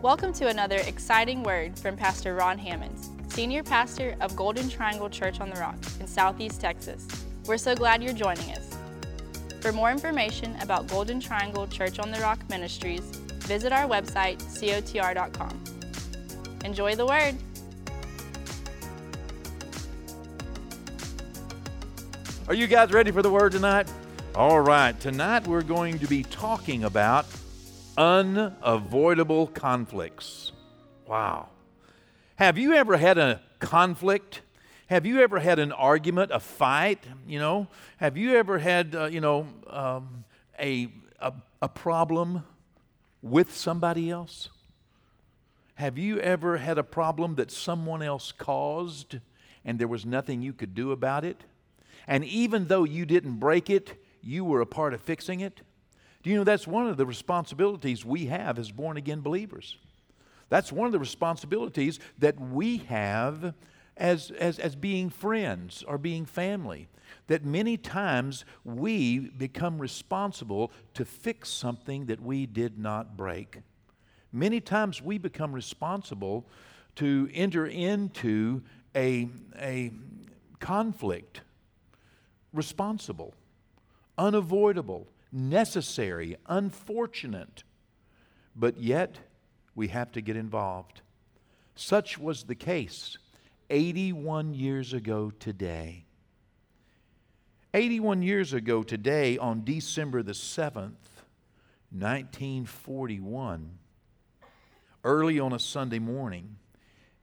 Welcome to another exciting word from Pastor Ron Hammonds, Senior Pastor of Golden Triangle Church on the Rock in Southeast Texas. We're so glad you're joining us. For more information about Golden Triangle Church on the Rock Ministries, visit our website, cotr.com. Enjoy the word. Are you guys ready for the word tonight? All right, tonight we're going to be talking about unavoidable conflicts. Wow. Have you ever had a conflict? Have you ever had an argument, a fight? You know, have you ever had, uh, you know, um, a, a, a problem with somebody else? Have you ever had a problem that someone else caused and there was nothing you could do about it? And even though you didn't break it, you were a part of fixing it? Do you know that's one of the responsibilities we have as born again believers? That's one of the responsibilities that we have as, as, as being friends or being family. That many times we become responsible to fix something that we did not break. Many times we become responsible to enter into a, a conflict. Responsible, unavoidable, necessary, unfortunate. But yet, we have to get involved. Such was the case 81 years ago today. 81 years ago today, on December the 7th, 1941, early on a Sunday morning,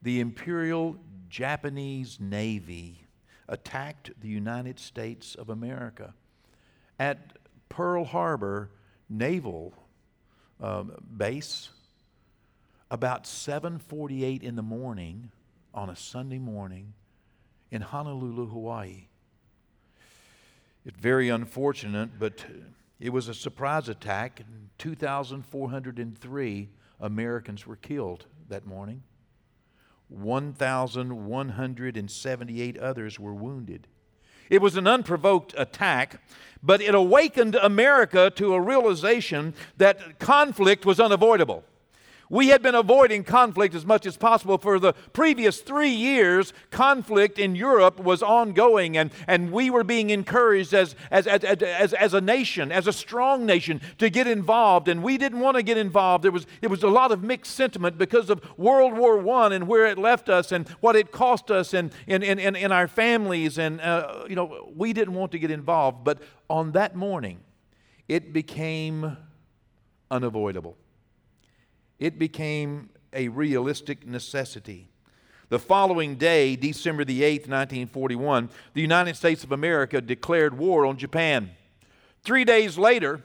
the Imperial Japanese Navy attacked the United States of America. At Pearl Harbor Naval um, Base, about 7:48 in the morning on a Sunday morning in Honolulu, Hawaii. It's very unfortunate, but it was a surprise attack. 2,403 Americans were killed that morning. 1,178 others were wounded. It was an unprovoked attack, but it awakened America to a realization that conflict was unavoidable. We had been avoiding conflict as much as possible for the previous three years. Conflict in Europe was ongoing, and, and we were being encouraged as, as, as, as, as a nation, as a strong nation, to get involved. And we didn't want to get involved. There was, it was a lot of mixed sentiment because of World War I and where it left us and what it cost us and in, in, in, in our families. And, uh, you know, we didn't want to get involved. But on that morning, it became unavoidable it became a realistic necessity. The following day, December the 8th, 1941, the United States of America declared war on Japan. Three days later,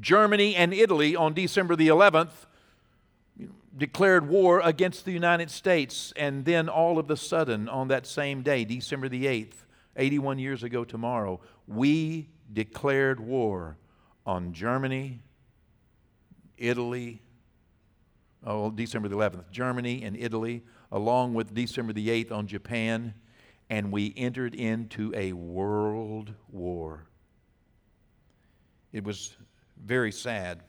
Germany and Italy on December the 11th declared war against the United States. And then all of a sudden, on that same day, December the 8th, 81 years ago tomorrow, we declared war on Germany, Italy, oh, December the 11th, Germany and Italy, along with December the 8th on Japan, and we entered into a world war. It was very sad.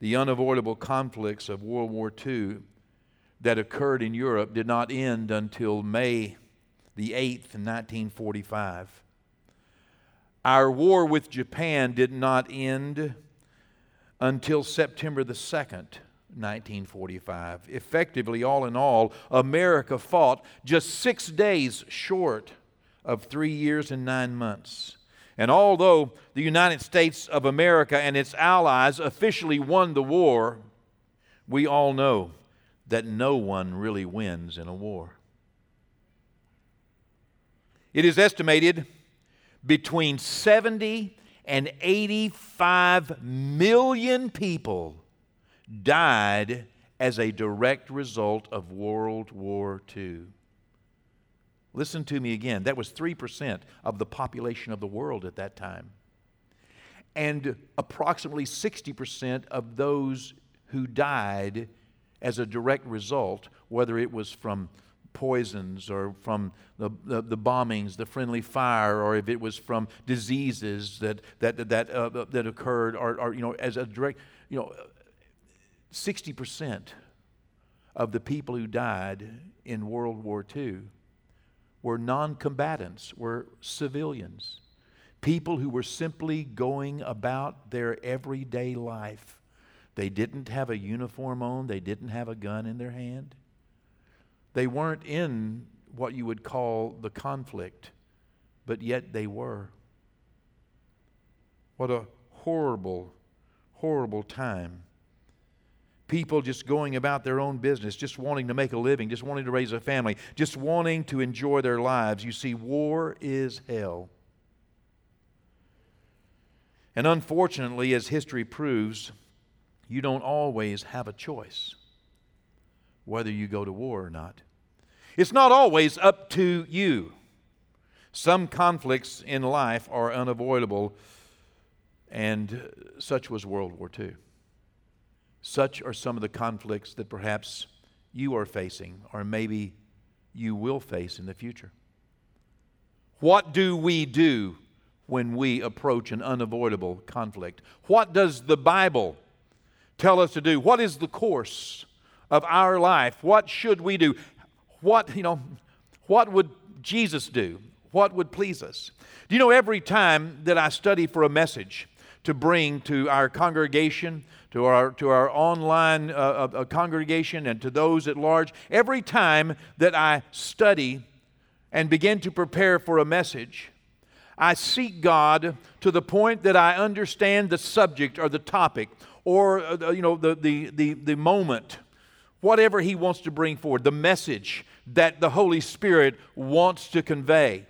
The unavoidable conflicts of World War II that occurred in Europe did not end until May the 8th, 1945. Our war with Japan did not end until September the 2nd, 1945. Effectively, all in all, America fought just six days short of three years and nine months. And although the United States of America and its allies officially won the war, we all know that no one really wins in a war. It is estimated between 70 and 85 million people died as a direct result of World War II. Listen to me again. That was 3% of the population of the world at that time. And approximately 60% of those who died as a direct result, whether it was from poisons or from the, the, the, bombings, the friendly fire, or if it was from diseases that, that, that, uh, that occurred, or, or, you know, as a direct, you know, 60% of the people who died in World War II were non combatants, were civilians, people who were simply going about their everyday life. They didn't have a uniform on, they didn't have a gun in their hand. They weren't in what you would call the conflict, but yet they were. What a horrible, horrible time people just going about their own business, just wanting to make a living, just wanting to raise a family, just wanting to enjoy their lives. You see, war is hell. And unfortunately, as history proves, you don't always have a choice whether you go to war or not. It's not always up to you. Some conflicts in life are unavoidable, and such was World War II. Such are some of the conflicts that perhaps you are facing, or maybe you will face in the future. What do we do when we approach an unavoidable conflict? What does the Bible tell us to do? What is the course of our life? What should we do? What, you know, what would Jesus do? What would please us? Do you know every time that I study for a message to bring to our congregation, to our, to our online uh, uh, uh, congregation, and to those at large. Every time that I study and begin to prepare for a message, I seek God to the point that I understand the subject or the topic or uh, you know the, the, the, the moment, whatever He wants to bring forward, the message that the Holy Spirit wants to convey.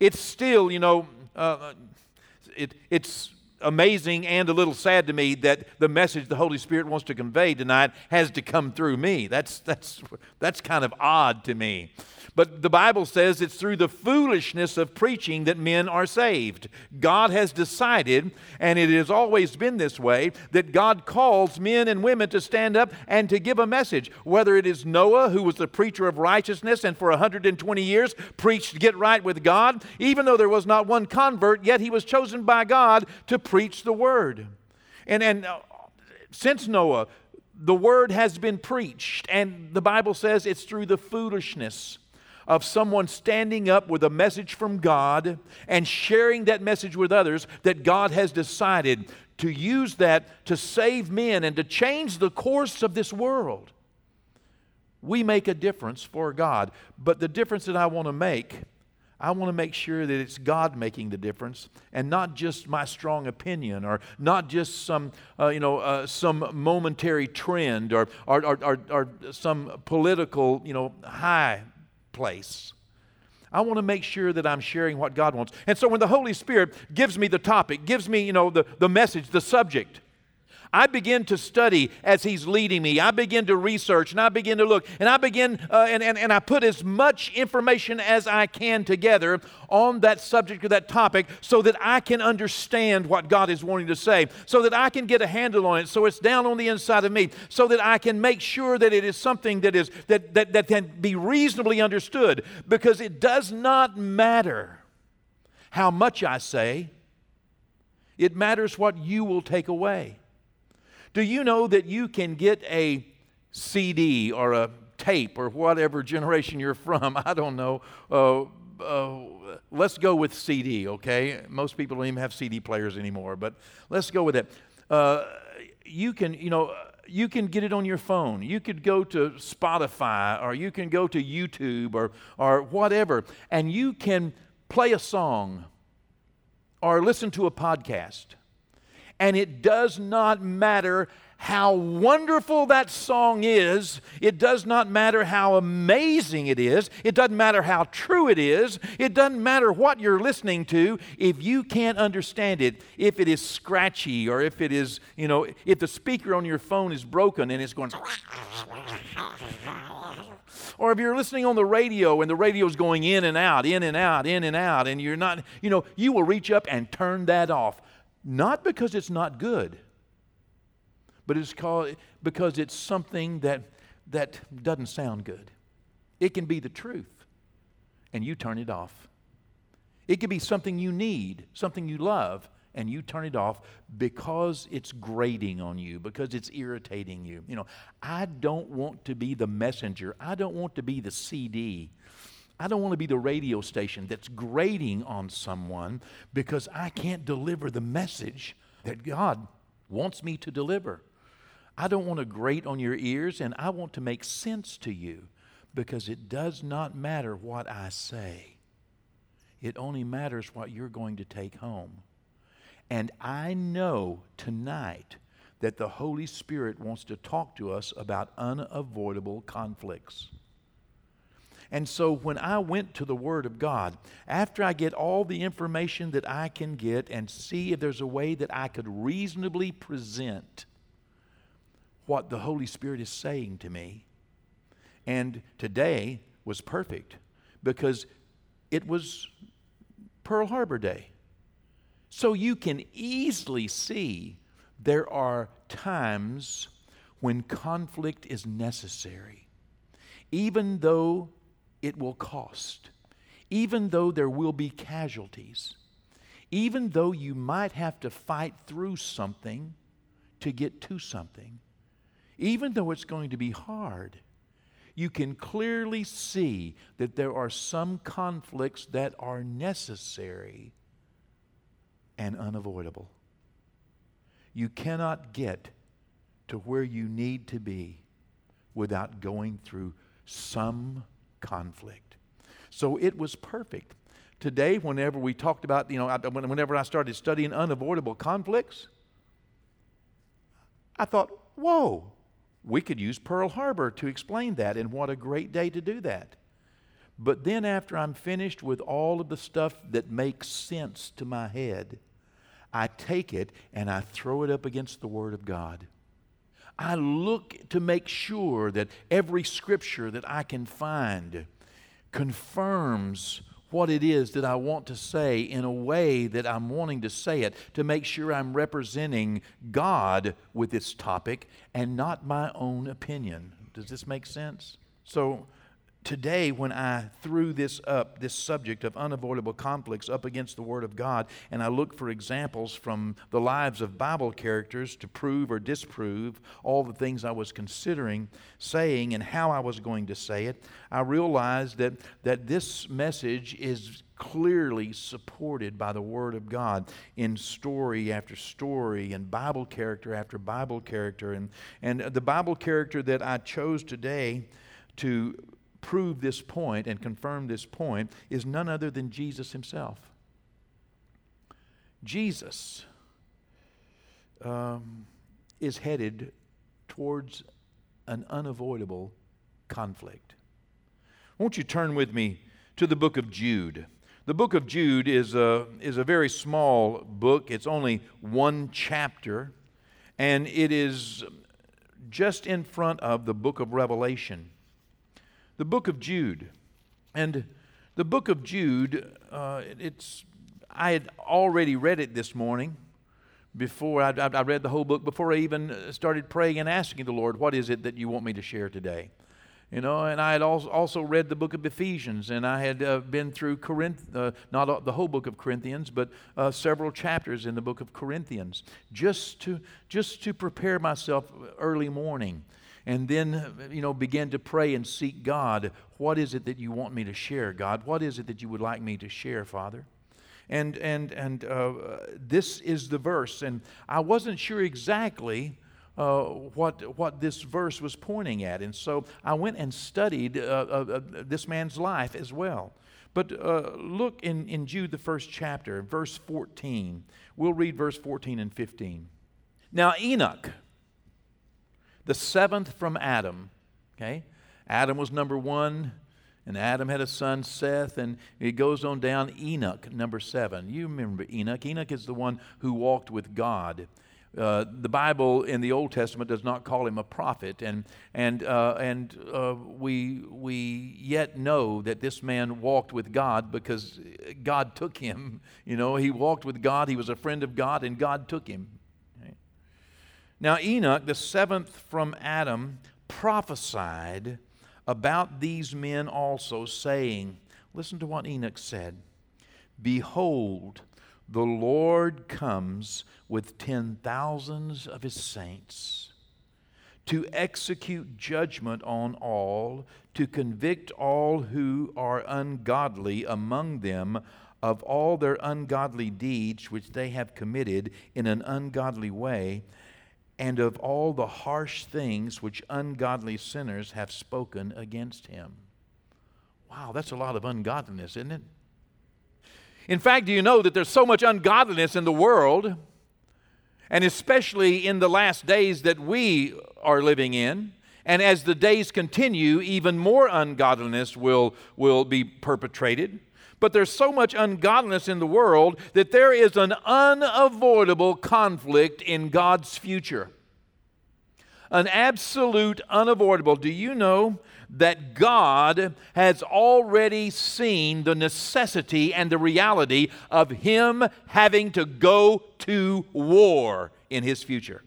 It's still, you know, uh, it, it's amazing and a little sad to me that the message the Holy Spirit wants to convey tonight has to come through me. That's, that's, that's kind of odd to me. But the Bible says it's through the foolishness of preaching that men are saved. God has decided, and it has always been this way, that God calls men and women to stand up and to give a message. Whether it is Noah, who was the preacher of righteousness and for 120 years preached get right with God, even though there was not one convert, yet he was chosen by God to preach the word. And, and uh, since Noah, the word has been preached, and the Bible says it's through the foolishness of someone standing up with a message from God and sharing that message with others that God has decided to use that to save men and to change the course of this world. We make a difference for God, but the difference that I want to make, I want to make sure that it's God making the difference and not just my strong opinion or not just some, uh, you know, uh, some momentary trend or, or, or, or, or some political, you know, high place. I want to make sure that I'm sharing what God wants. And so when the Holy Spirit gives me the topic, gives me, you know, the, the message, the subject, I begin to study as He's leading me. I begin to research and I begin to look and I begin uh, and, and, and I put as much information as I can together on that subject or that topic so that I can understand what God is wanting to say, so that I can get a handle on it, so it's down on the inside of me, so that I can make sure that it is something that is that, that, that can be reasonably understood. Because it does not matter how much I say, it matters what you will take away. Do you know that you can get a CD or a tape or whatever generation you're from? I don't know. Uh, uh, let's go with CD, okay? Most people don't even have CD players anymore, but let's go with it. Uh, you can, you know, you can get it on your phone. You could go to Spotify or you can go to YouTube or, or whatever, and you can play a song or listen to a podcast. And it does not matter how wonderful that song is. It does not matter how amazing it is. It doesn't matter how true it is. It doesn't matter what you're listening to. If you can't understand it, if it is scratchy or if it is, you know, if the speaker on your phone is broken and it's going, or if you're listening on the radio and the radio's going in and out, in and out, in and out, and you're not, you know, you will reach up and turn that off. Not because it's not good, but it's called, because it's something that, that doesn't sound good. It can be the truth, and you turn it off. It could be something you need, something you love, and you turn it off because it's grating on you, because it's irritating you. You know, I don't want to be the messenger. I don't want to be the CD. I don't want to be the radio station that's grating on someone because I can't deliver the message that God wants me to deliver. I don't want to grate on your ears, and I want to make sense to you because it does not matter what I say. It only matters what you're going to take home. And I know tonight that the Holy Spirit wants to talk to us about unavoidable conflicts. And so when I went to the Word of God, after I get all the information that I can get and see if there's a way that I could reasonably present what the Holy Spirit is saying to me, and today was perfect because it was Pearl Harbor Day. So you can easily see there are times when conflict is necessary. Even though it will cost, even though there will be casualties, even though you might have to fight through something to get to something, even though it's going to be hard, you can clearly see that there are some conflicts that are necessary and unavoidable. You cannot get to where you need to be without going through some conflict. So it was perfect. Today, whenever we talked about, you know, whenever I started studying unavoidable conflicts, I thought, whoa, we could use Pearl Harbor to explain that, and what a great day to do that. But then, after I'm finished with all of the stuff that makes sense to my head, I take it and I throw it up against the Word of God. I look to make sure that every scripture that I can find confirms what it is that I want to say in a way that I'm wanting to say it to make sure I'm representing God with this topic and not my own opinion. Does this make sense? So, today when I threw this up, this subject of unavoidable conflicts up against the Word of God, and I looked for examples from the lives of Bible characters to prove or disprove all the things I was considering saying and how I was going to say it, I realized that, that this message is clearly supported by the Word of God in story after story and Bible character after Bible character. And, and the Bible character that I chose today to prove this point and confirm this point is none other than Jesus himself. Jesus um, is headed towards an unavoidable conflict. Won't you turn with me to the book of Jude? The book of Jude is a, is a very small book, it's only one chapter, and it is just in front of the book of Revelation the book of Jude. And the book of Jude, uh, it's, I had already read it this morning before I, I, read the whole book, before I even started praying and asking the Lord, What is it that you want me to share today? You know, and I had also read the book of Ephesians, and I had uh, been through Corinth, uh, not the whole book of Corinthians, but uh, several chapters in the book of Corinthians, just to just to prepare myself early morning and then, you know, begin to pray and seek God. What is it that you want me to share, God? What is it that you would like me to share, Father? And, and, and uh, this is the verse. And I wasn't sure exactly uh, what, what this verse was pointing at. And so I went and studied uh, uh, uh this man's life as well. But uh, look in, in Jude, the first chapter, verse 14. We'll read verse 14 and 15. Now, Enoch the seventh from Adam. Okay? Adam was number one, and Adam had a son, Seth, and it goes on down Enoch, number seven. You remember Enoch. Enoch is the one who walked with God. Uh, the Bible in the Old Testament does not call him a prophet, and and uh, and uh, we we yet know that this man walked with God because God took him. You know, he walked with God. He was a friend of God, and God took him. Now, Enoch, the seventh from Adam, prophesied about these men also, saying, Listen to what Enoch said. Behold, the Lord comes with ten thousands of his saints to execute judgment on all, to convict all who are ungodly among them of all their ungodly deeds which they have committed in an ungodly way, and of all the harsh things which ungodly sinners have spoken against him. Wow, that's a lot of ungodliness, isn't it? In fact, do you know that there's so much ungodliness in the world, and especially in the last days that we are living in? And as the days continue, even more ungodliness will, will be perpetrated. But there's so much ungodliness in the world that there is an unavoidable conflict in God's future. An absolute unavoidable. Do you know that God has already seen the necessity and the reality of Him having to go to war in His future?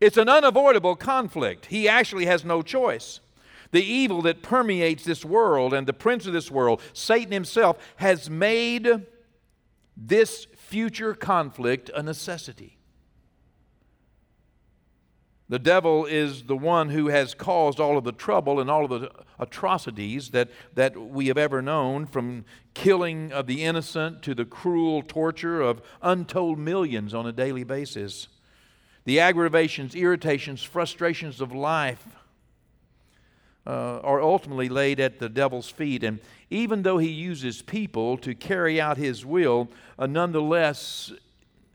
It's an unavoidable conflict. He actually has no choice. The evil that permeates this world and the prince of this world, Satan himself, has made this future conflict a necessity. The devil is the one who has caused all of the trouble and all of the atrocities that, that we have ever known, from killing of the innocent to the cruel torture of untold millions on a daily basis the aggravations, irritations, frustrations of life uh, are ultimately laid at the devil's feet. And even though he uses people to carry out his will, uh, nonetheless,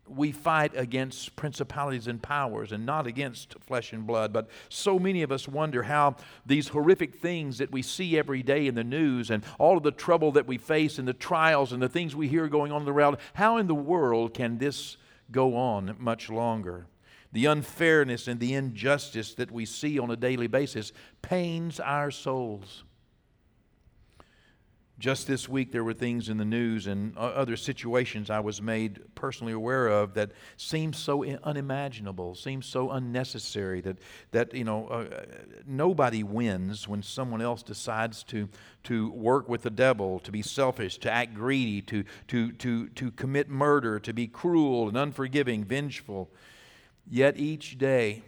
we fight against principalities and powers and not against flesh and blood. But so many of us wonder how these horrific things that we see every day in the news and all of the trouble that we face and the trials and the things we hear going on in the world, how in the world can this go on much longer? The unfairness and the injustice that we see on a daily basis pains our souls. Just this week, there were things in the news and other situations I was made personally aware of that seemed so unimaginable, seemed so unnecessary that, that you know, uh, nobody wins when someone else decides to, to work with the devil, to be selfish, to act greedy, to, to, to, to commit murder, to be cruel and unforgiving, vengeful. Yet each day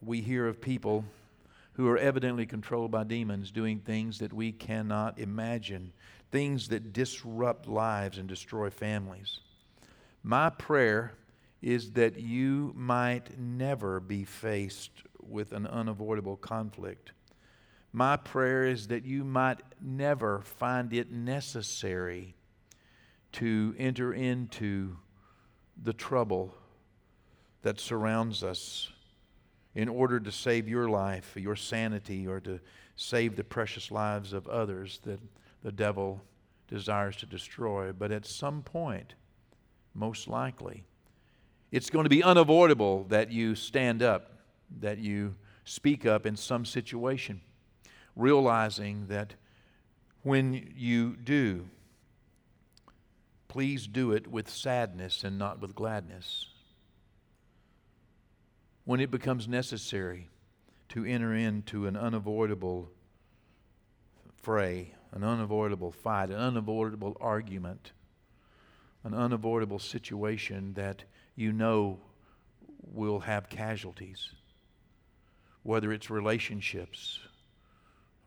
we hear of people who are evidently controlled by demons doing things that we cannot imagine, things that disrupt lives and destroy families. My prayer is that you might never be faced with an unavoidable conflict. My prayer is that you might never find it necessary to enter into the trouble that surrounds us in order to save your life, your sanity, or to save the precious lives of others that the devil desires to destroy. But at some point, most likely, it's going to be unavoidable that you stand up, that you speak up in some situation, realizing that when you do, please do it with sadness and not with gladness when it becomes necessary to enter into an unavoidable fray, an unavoidable fight, an unavoidable argument, an unavoidable situation that you know will have casualties, whether it's relationships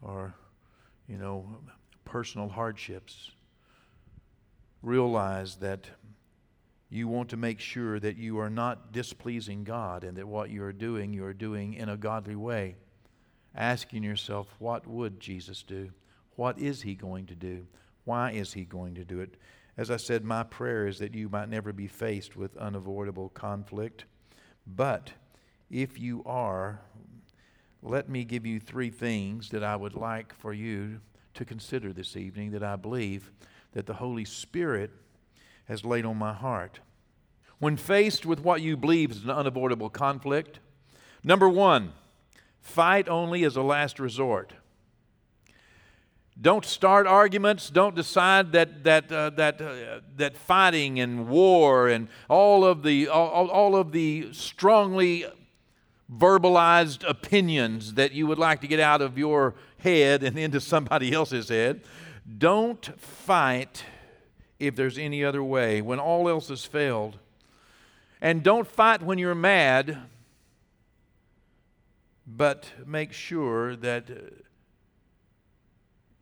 or, you know, personal hardships. Realize that you want to make sure that you are not displeasing God and that what you are doing, you are doing in a godly way. Asking yourself, what would Jesus do? What is he going to do? Why is he going to do it? As I said, my prayer is that you might never be faced with unavoidable conflict. But if you are, let me give you three things that I would like for you to consider this evening that I believe that the Holy Spirit has laid on my heart. When faced with what you believe is an unavoidable conflict, number one, fight only as a last resort. Don't start arguments. Don't decide that, that, uh, that, uh, that fighting and war and all of, the, all, all of the strongly verbalized opinions that you would like to get out of your head and into somebody else's head. Don't fight if there's any other way, when all else has failed. And don't fight when you're mad, but make sure that uh,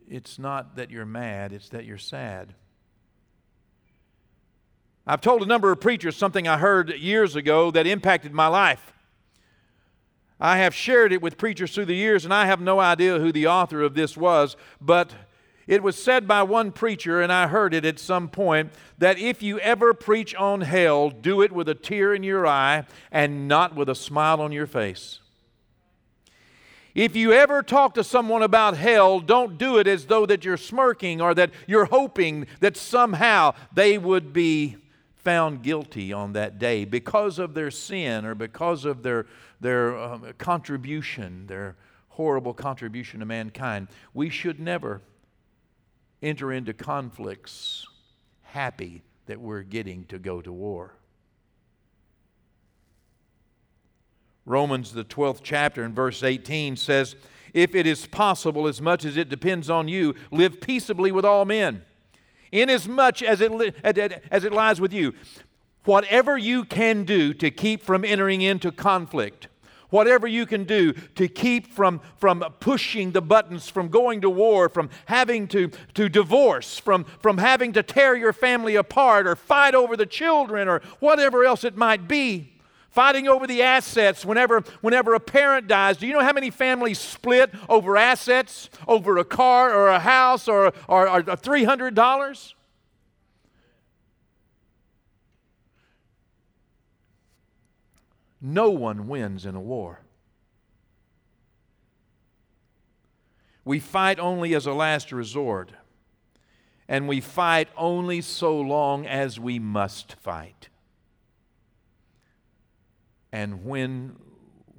it's not that you're mad, it's that you're sad. I've told a number of preachers something I heard years ago that impacted my life. I have shared it with preachers through the years, and I have no idea who the author of this was, but it was said by one preacher, and I heard it at some point, that if you ever preach on hell, do it with a tear in your eye and not with a smile on your face. If you ever talk to someone about hell, don't do it as though that you're smirking or that you're hoping that somehow they would be found guilty on that day because of their sin or because of their, their um, contribution, their horrible contribution to mankind. We should never enter into conflicts happy that we're getting to go to war. Romans, the 12th chapter, and verse 18 says, If it is possible, as much as it depends on you, live peaceably with all men, inasmuch as it, as it lies with you. Whatever you can do to keep from entering into conflict, whatever you can do to keep from, from pushing the buttons, from going to war, from having to, to divorce, from, from having to tear your family apart or fight over the children or whatever else it might be. Fighting over the assets whenever, whenever a parent dies. Do you know how many families split over assets, over a car or a house or, or, or $300? No one wins in a war. We fight only as a last resort, and we fight only so long as we must fight. And when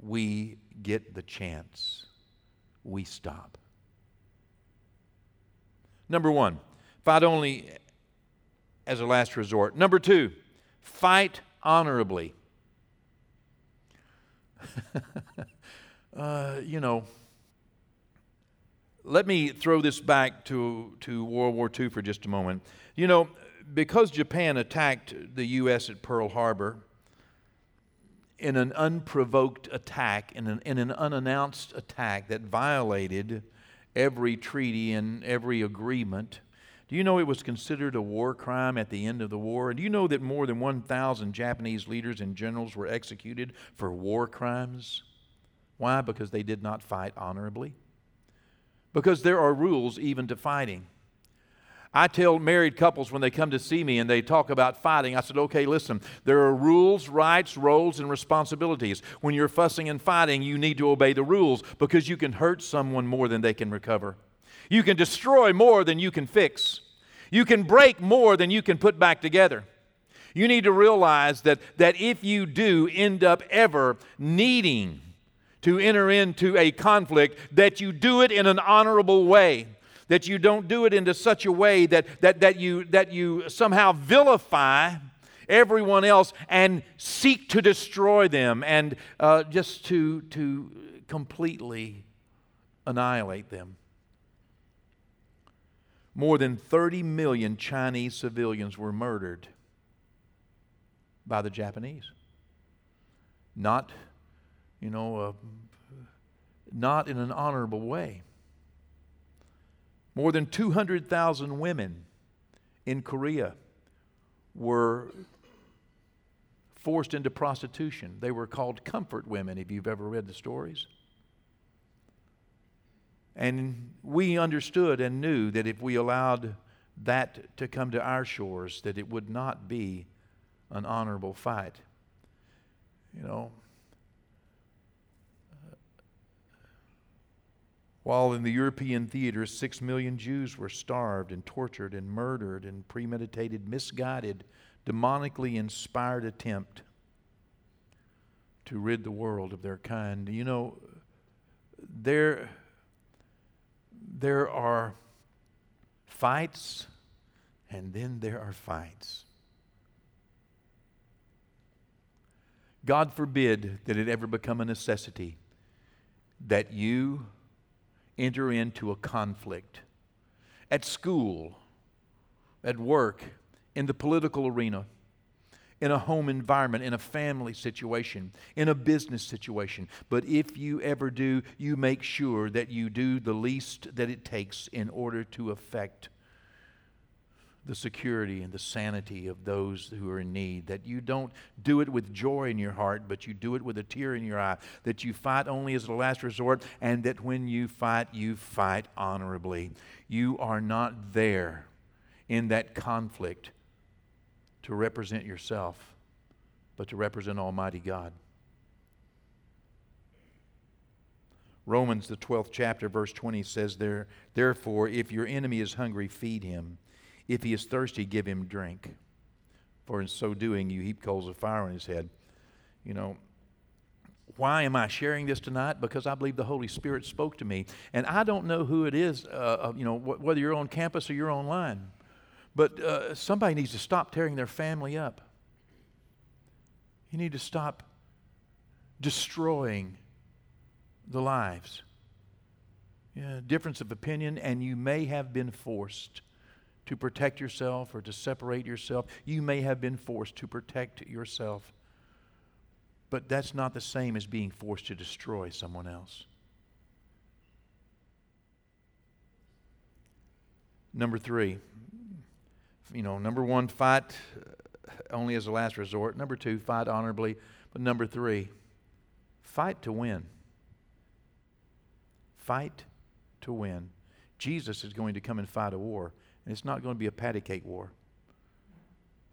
we get the chance, we stop. Number one, fight only as a last resort. Number two, fight honorably. uh, you know, let me throw this back to, to World War II for just a moment. You know, because Japan attacked the U.S. at Pearl Harbor in an unprovoked attack, in an, in an unannounced attack that violated every treaty and every agreement, do you know it was considered a war crime at the end of the war? Do you know that more than 1,000 Japanese leaders and generals were executed for war crimes? Why? Because they did not fight honorably. Because there are rules even to fighting. I tell married couples when they come to see me and they talk about fighting, I said, okay, listen, there are rules, rights, roles, and responsibilities. When you're fussing and fighting, you need to obey the rules because you can hurt someone more than they can recover. You can destroy more than you can fix. You can break more than you can put back together. You need to realize that, that if you do end up ever needing to enter into a conflict, that you do it in an honorable way. That you don't do it into such a way that, that, that, you, that you somehow vilify everyone else and seek to destroy them and uh, just to, to completely annihilate them more than 30 million Chinese civilians were murdered by the Japanese. Not, you know, uh, not in an honorable way. More than 200,000 women in Korea were forced into prostitution. They were called comfort women, if you've ever read the stories. And we understood and knew that if we allowed that to come to our shores, that it would not be an honorable fight. You know, while in the European theater, six million Jews were starved and tortured and murdered in premeditated, misguided, demonically inspired attempt to rid the world of their kind. You know, there there are fights, and then there are fights. God forbid that it ever become a necessity that you enter into a conflict at school, at work, in the political arena, in a home environment, in a family situation, in a business situation. But if you ever do, you make sure that you do the least that it takes in order to affect the security and the sanity of those who are in need. That you don't do it with joy in your heart, but you do it with a tear in your eye. That you fight only as a last resort, and that when you fight, you fight honorably. You are not there in that conflict to represent yourself, but to represent Almighty God. Romans, the 12th chapter, verse 20 says there, Therefore, if your enemy is hungry, feed him. If he is thirsty, give him drink. For in so doing, you heap coals of fire on his head. You know, why am I sharing this tonight? Because I believe the Holy Spirit spoke to me. And I don't know who it is, uh, uh you know, wh- whether you're on campus or you're online. But uh, somebody needs to stop tearing their family up. You need to stop destroying the lives. Yeah, difference of opinion, and you may have been forced to protect yourself or to separate yourself. You may have been forced to protect yourself. But that's not the same as being forced to destroy someone else. Number three, you know, number one, fight uh, only as a last resort. Number two, fight honorably. But number three, fight to win. Fight to win. Jesus is going to come and fight a war. And it's not going to be a patty cake war.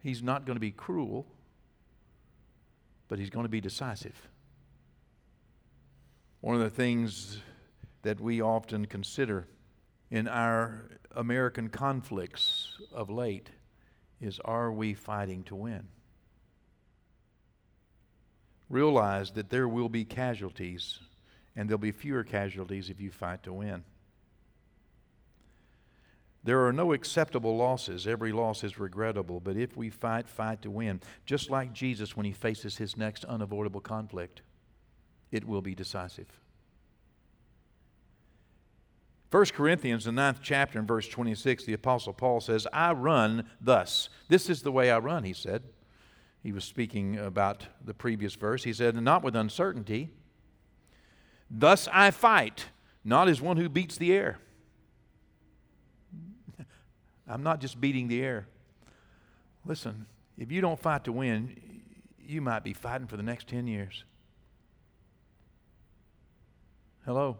He's not going to be cruel, but he's going to be decisive. One of the things that we often consider in our American conflicts of late is are we fighting to win? Realize that there will be casualties, and there'll be fewer casualties if you fight to win. There are no acceptable losses. Every loss is regrettable. But if we fight, fight to win, just like Jesus when he faces his next unavoidable conflict, it will be decisive. 1 Corinthians, the ninth chapter, in verse 26, the Apostle Paul says, I run thus. This is the way I run, he said. He was speaking about the previous verse. He said, Not with uncertainty. Thus I fight, not as one who beats the air I'm not just beating the air. Listen, if you don't fight to win, you might be fighting for the next 10 years. Hello?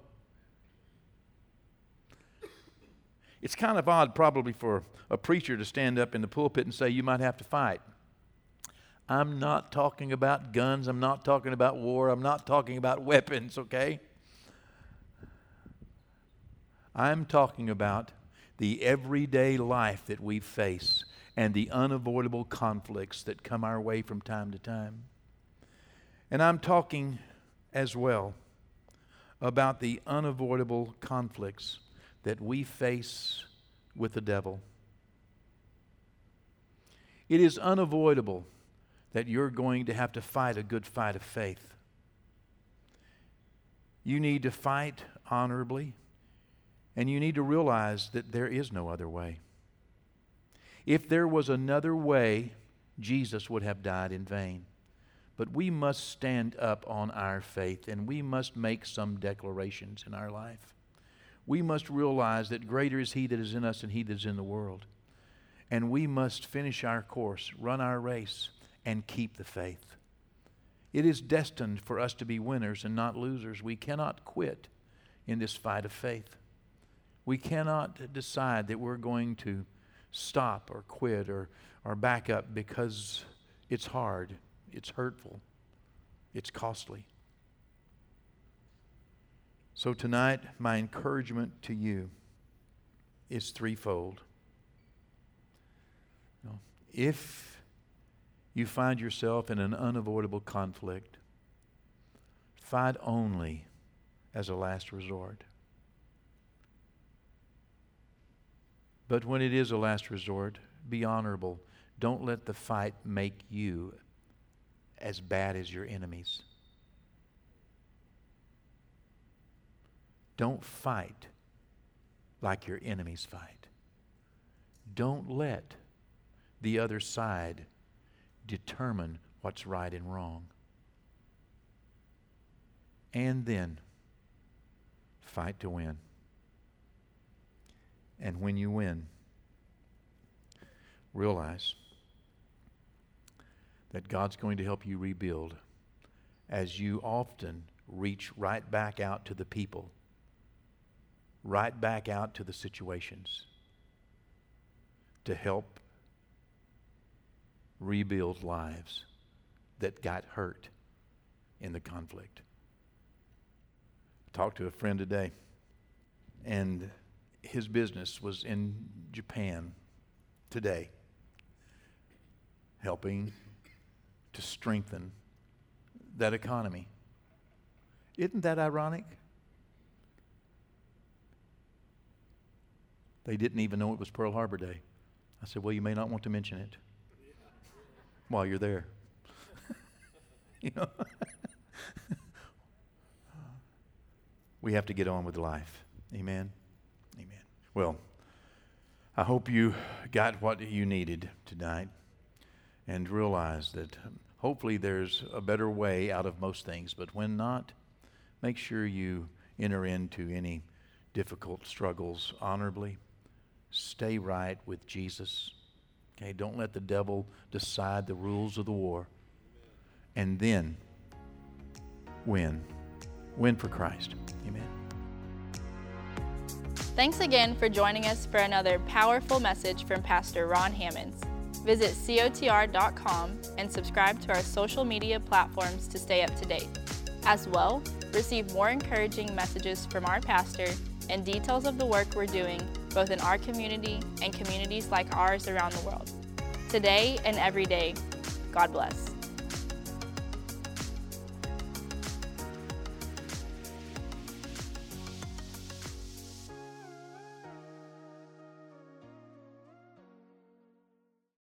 It's kind of odd, probably, for a preacher to stand up in the pulpit and say, You might have to fight. I'm not talking about guns. I'm not talking about war. I'm not talking about weapons, okay? I'm talking about the everyday life that we face and the unavoidable conflicts that come our way from time to time. And I'm talking as well about the unavoidable conflicts that we face with the devil. It is unavoidable that you're going to have to fight a good fight of faith. You need to fight honorably. And you need to realize that there is no other way. If there was another way, Jesus would have died in vain. But we must stand up on our faith and we must make some declarations in our life. We must realize that greater is He that is in us than He that is in the world. And we must finish our course, run our race, and keep the faith. It is destined for us to be winners and not losers. We cannot quit in this fight of faith. We cannot decide that we're going to stop or quit or, or back up because it's hard, it's hurtful, it's costly. So, tonight, my encouragement to you is threefold. If you find yourself in an unavoidable conflict, fight only as a last resort. But when it is a last resort, be honorable. Don't let the fight make you as bad as your enemies. Don't fight like your enemies fight. Don't let the other side determine what's right and wrong. And then fight to win. And when you win, realize that God's going to help you rebuild as you often reach right back out to the people, right back out to the situations to help rebuild lives that got hurt in the conflict. I talked to a friend today, and his business was in Japan today, helping to strengthen that economy. Isn't that ironic? They didn't even know it was Pearl Harbor Day. I said, Well, you may not want to mention it while you're there. you know? we have to get on with life. Amen. Amen. Well, I hope you got what you needed tonight and realize that um, hopefully there's a better way out of most things, but when not, make sure you enter into any difficult struggles honorably. Stay right with Jesus. Okay, don't let the devil decide the rules of the war. And then win. Win for Christ. Amen. Thanks again for joining us for another powerful message from Pastor Ron Hammonds. Visit cotr.com and subscribe to our social media platforms to stay up to date. As well, receive more encouraging messages from our pastor and details of the work we're doing both in our community and communities like ours around the world. Today and every day, God bless.